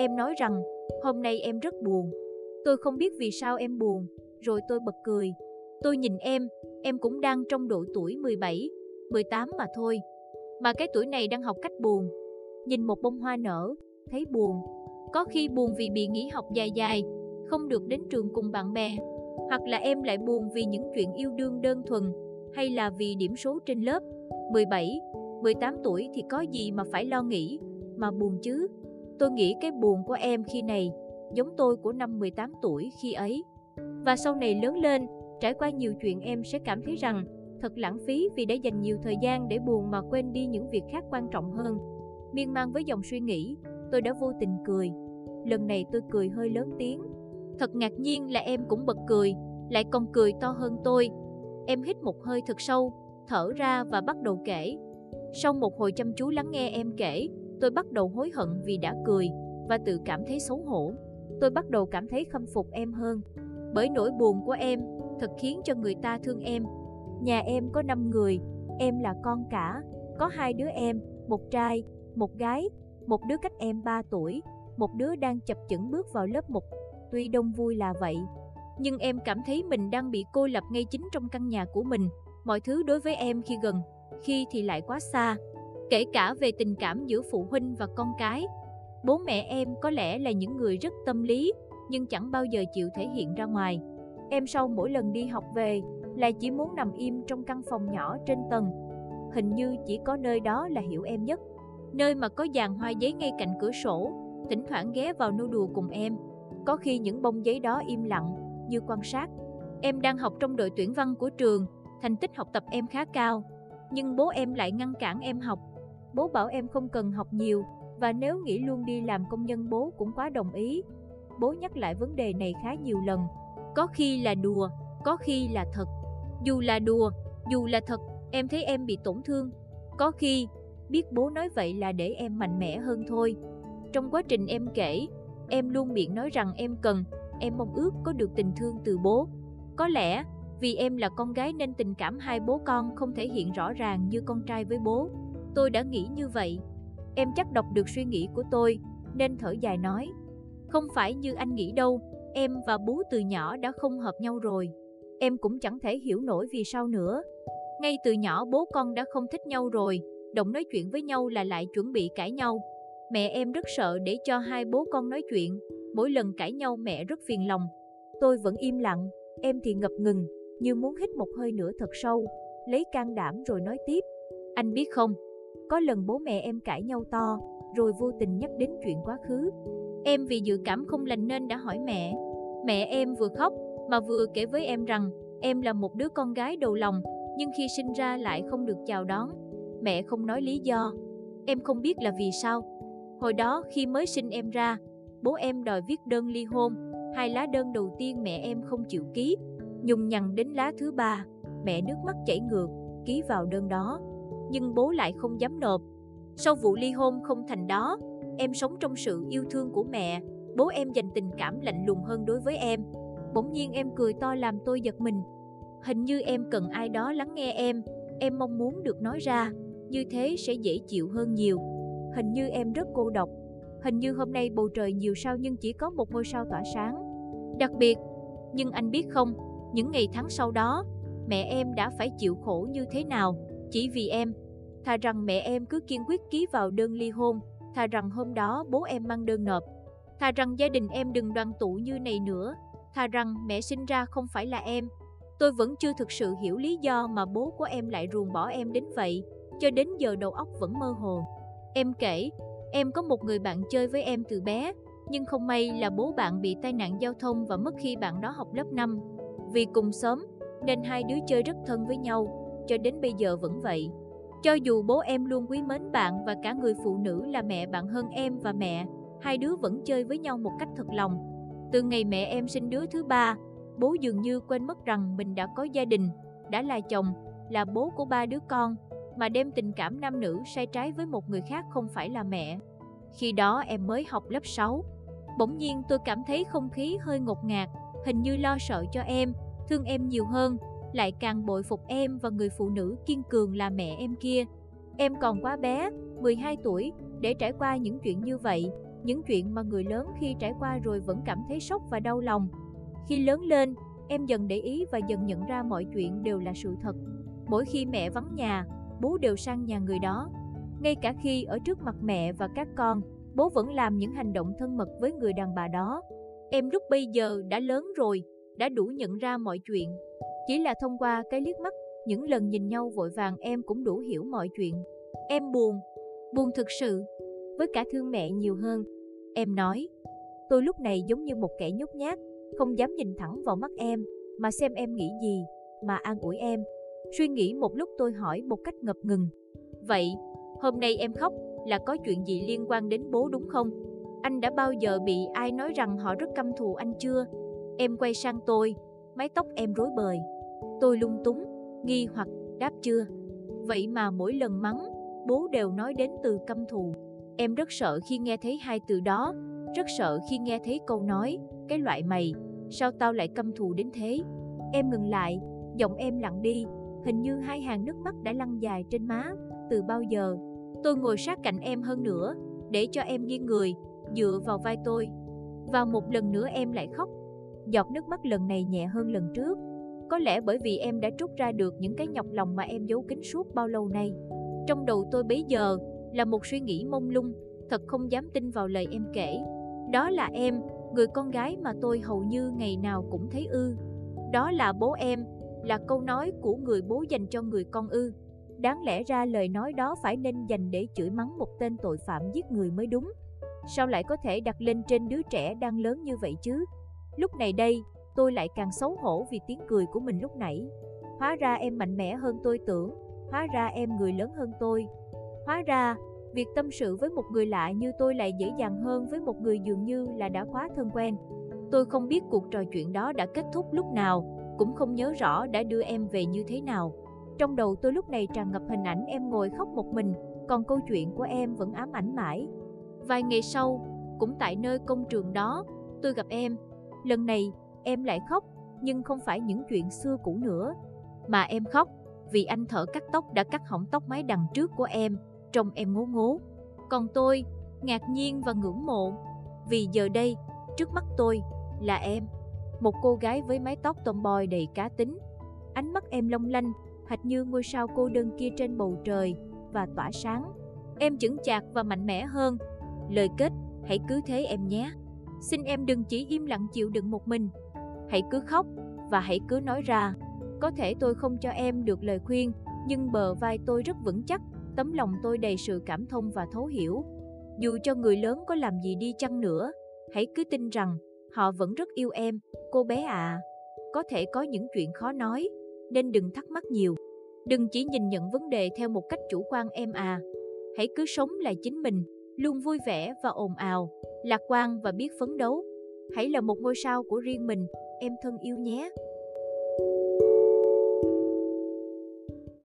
Em nói rằng, hôm nay em rất buồn. Tôi không biết vì sao em buồn, rồi tôi bật cười. Tôi nhìn em, em cũng đang trong độ tuổi 17, 18 mà thôi. Mà cái tuổi này đang học cách buồn. Nhìn một bông hoa nở, thấy buồn. Có khi buồn vì bị nghỉ học dài dài, không được đến trường cùng bạn bè. Hoặc là em lại buồn vì những chuyện yêu đương đơn thuần, hay là vì điểm số trên lớp. 17, 18 tuổi thì có gì mà phải lo nghĩ, mà buồn chứ. Tôi nghĩ cái buồn của em khi này giống tôi của năm 18 tuổi khi ấy. Và sau này lớn lên, trải qua nhiều chuyện em sẽ cảm thấy rằng thật lãng phí vì đã dành nhiều thời gian để buồn mà quên đi những việc khác quan trọng hơn. Miên man với dòng suy nghĩ, tôi đã vô tình cười. Lần này tôi cười hơi lớn tiếng. Thật ngạc nhiên là em cũng bật cười, lại còn cười to hơn tôi. Em hít một hơi thật sâu, thở ra và bắt đầu kể. Sau một hồi chăm chú lắng nghe em kể, tôi bắt đầu hối hận vì đã cười và tự cảm thấy xấu hổ. Tôi bắt đầu cảm thấy khâm phục em hơn. Bởi nỗi buồn của em thật khiến cho người ta thương em. Nhà em có 5 người, em là con cả, có hai đứa em, một trai, một gái, một đứa cách em 3 tuổi, một đứa đang chập chững bước vào lớp 1. Tuy đông vui là vậy, nhưng em cảm thấy mình đang bị cô lập ngay chính trong căn nhà của mình. Mọi thứ đối với em khi gần, khi thì lại quá xa. Kể cả về tình cảm giữa phụ huynh và con cái. Bố mẹ em có lẽ là những người rất tâm lý, nhưng chẳng bao giờ chịu thể hiện ra ngoài. Em sau mỗi lần đi học về là chỉ muốn nằm im trong căn phòng nhỏ trên tầng. Hình như chỉ có nơi đó là hiểu em nhất. Nơi mà có dàn hoa giấy ngay cạnh cửa sổ, thỉnh thoảng ghé vào nô đùa cùng em. Có khi những bông giấy đó im lặng, như quan sát. Em đang học trong đội tuyển văn của trường, thành tích học tập em khá cao. Nhưng bố em lại ngăn cản em học. Bố bảo em không cần học nhiều, và nếu nghĩ luôn đi làm công nhân bố cũng quá đồng ý. Bố nhắc lại vấn đề này khá nhiều lần. Có khi là đùa, có khi là thật. Dù là đùa, dù là thật, em thấy em bị tổn thương. Có khi, biết bố nói vậy là để em mạnh mẽ hơn thôi. Trong quá trình em kể, em luôn miệng nói rằng em cần, em mong ước có được tình thương từ bố. Có lẽ, vì em là con gái nên tình cảm hai bố con không thể hiện rõ ràng như con trai với bố. Tôi đã nghĩ như vậy. Em chắc đọc được suy nghĩ của tôi, nên thở dài nói. Không phải như anh nghĩ đâu, em và bố từ nhỏ đã không hợp nhau rồi. Em cũng chẳng thể hiểu nổi vì sao nữa. Ngay từ nhỏ bố con đã không thích nhau rồi, động nói chuyện với nhau là lại chuẩn bị cãi nhau. Mẹ em rất sợ để cho hai bố con nói chuyện, mỗi lần cãi nhau mẹ rất phiền lòng. Tôi vẫn im lặng, em thì ngập ngừng, như muốn hít một hơi nữa thật sâu, lấy can đảm rồi nói tiếp. Anh biết không, có lần bố mẹ em cãi nhau to, rồi vô tình nhắc đến chuyện quá khứ. Em vì dự cảm không lành nên đã hỏi mẹ. Mẹ em vừa khóc, mà vừa kể với em rằng em là một đứa con gái đầu lòng, nhưng khi sinh ra lại không được chào đón. Mẹ không nói lý do. Em không biết là vì sao. Hồi đó khi mới sinh em ra, bố em đòi viết đơn ly hôn. Hai lá đơn đầu tiên mẹ em không chịu ký, nhùng nhằn đến lá thứ ba, mẹ nước mắt chảy ngược, ký vào đơn đó. Nhưng bố lại không dám nộp. Sau vụ ly hôn không thành đó, em sống trong sự yêu thương của mẹ, bố em dành tình cảm lạnh lùng hơn đối với em. Bỗng nhiên em cười to làm tôi giật mình. Hình như em cần ai đó lắng nghe em, em mong muốn được nói ra, như thế sẽ dễ chịu hơn nhiều. Hình như em rất cô độc. Hình như hôm nay bầu trời nhiều sao nhưng chỉ có một ngôi sao tỏa sáng. Đặc biệt, nhưng anh biết không, những ngày tháng sau đó, mẹ em đã phải chịu khổ như thế nào, chỉ vì em. Thà rằng mẹ em cứ kiên quyết ký vào đơn ly hôn, thà rằng hôm đó bố em mang đơn nộp. Thà rằng gia đình em đừng đoàn tụ như này nữa, thà rằng mẹ sinh ra không phải là em. Tôi vẫn chưa thực sự hiểu lý do mà bố của em lại ruồng bỏ em đến vậy, cho đến giờ đầu óc vẫn mơ hồ. Em kể, em có một người bạn chơi với em từ bé, nhưng không may là bố bạn bị tai nạn giao thông và mất khi bạn đó học lớp 5. Vì cùng sớm, nên hai đứa chơi rất thân với nhau, cho đến bây giờ vẫn vậy. Cho dù bố em luôn quý mến bạn và cả người phụ nữ là mẹ bạn hơn em và mẹ, hai đứa vẫn chơi với nhau một cách thật lòng. Từ ngày mẹ em sinh đứa thứ ba, bố dường như quên mất rằng mình đã có gia đình, đã là chồng, là bố của ba đứa con, mà đem tình cảm nam nữ sai trái với một người khác không phải là mẹ. Khi đó em mới học lớp 6. Bỗng nhiên tôi cảm thấy không khí hơi ngột ngạt, hình như lo sợ cho em, thương em nhiều hơn, lại càng bội phục em và người phụ nữ kiên cường là mẹ em kia. Em còn quá bé, 12 tuổi, để trải qua những chuyện như vậy, những chuyện mà người lớn khi trải qua rồi vẫn cảm thấy sốc và đau lòng. Khi lớn lên, em dần để ý và dần nhận ra mọi chuyện đều là sự thật. Mỗi khi mẹ vắng nhà, bố đều sang nhà người đó. Ngay cả khi ở trước mặt mẹ và các con, bố vẫn làm những hành động thân mật với người đàn bà đó. Em lúc bây giờ đã lớn rồi, đã đủ nhận ra mọi chuyện. Chỉ là thông qua cái liếc mắt, những lần nhìn nhau vội vàng em cũng đủ hiểu mọi chuyện. Em buồn, buồn thực sự, với cả thương mẹ nhiều hơn. Em nói, tôi lúc này giống như một kẻ nhút nhát, không dám nhìn thẳng vào mắt em, mà xem em nghĩ gì, mà an ủi em. Suy nghĩ một lúc tôi hỏi một cách ngập ngừng. Vậy, hôm nay em khóc là có chuyện gì liên quan đến bố đúng không? Anh đã bao giờ bị ai nói rằng họ rất căm thù anh chưa? Em quay sang tôi, mái tóc em rối bời. Tôi lung túng, nghi hoặc đáp chưa. Vậy mà mỗi lần mắng, bố đều nói đến từ căm thù. Em rất sợ khi nghe thấy hai từ đó, rất sợ khi nghe thấy câu nói, cái loại mày, sao tao lại căm thù đến thế? Em ngừng lại, giọng em lặng đi, hình như hai hàng nước mắt đã lăn dài trên má, từ bao giờ. Tôi ngồi sát cạnh em hơn nữa, để cho em nghiêng người, dựa vào vai tôi. Và một lần nữa em lại khóc. Giọt nước mắt lần này nhẹ hơn lần trước. Có lẽ bởi vì em đã trút ra được những cái nhọc lòng mà em giấu kín suốt bao lâu nay. Trong đầu tôi bấy giờ là một suy nghĩ mông lung, thật không dám tin vào lời em kể. Đó là em, người con gái mà tôi hầu như ngày nào cũng thấy ư. Đó là bố em, là câu nói của người bố dành cho người con ư. Đáng lẽ ra lời nói đó phải nên dành để chửi mắng một tên tội phạm giết người mới đúng. Sao lại có thể đặt lên trên đứa trẻ đang lớn như vậy chứ? Lúc này đây, tôi lại càng xấu hổ vì tiếng cười của mình lúc nãy. Hóa ra em mạnh mẽ hơn tôi tưởng, hóa ra em người lớn hơn tôi. Hóa ra, việc tâm sự với một người lạ như tôi lại dễ dàng hơn với một người dường như là đã quá thân quen. Tôi không biết cuộc trò chuyện đó đã kết thúc lúc nào, cũng không nhớ rõ đã đưa em về như thế nào. Trong đầu tôi lúc này tràn ngập hình ảnh em ngồi khóc một mình, còn câu chuyện của em vẫn ám ảnh mãi. Vài ngày sau, cũng tại nơi công trường đó, tôi gặp em. Lần này, em lại khóc, nhưng không phải những chuyện xưa cũ nữa. Mà em khóc vì anh thợ cắt tóc đã cắt hỏng tóc mái đằng trước của em, trông em ngố ngố. Còn tôi, ngạc nhiên và ngưỡng mộ, vì giờ đây, trước mắt tôi, là em. Một cô gái với mái tóc tomboy đầy cá tính. Ánh mắt em long lanh, hệt như ngôi sao cô đơn kia trên bầu trời, và tỏa sáng. Em chững chạc và mạnh mẽ hơn. Lời kết, hãy cứ thế em nhé. Xin em đừng chỉ im lặng chịu đựng một mình. Hãy cứ khóc, và hãy cứ nói ra. Có thể tôi không cho em được lời khuyên, nhưng bờ vai tôi rất vững chắc, tấm lòng tôi đầy sự cảm thông và thấu hiểu. Dù cho người lớn có làm gì đi chăng nữa, hãy cứ tin rằng họ vẫn rất yêu em, cô bé ạ. À. Có thể có những chuyện khó nói, nên đừng thắc mắc nhiều. Đừng chỉ nhìn nhận vấn đề theo một cách chủ quan em à. Hãy cứ sống là chính mình, luôn vui vẻ và ồn ào, lạc quan và biết phấn đấu. Hãy là một ngôi sao của riêng mình, em thân yêu nhé.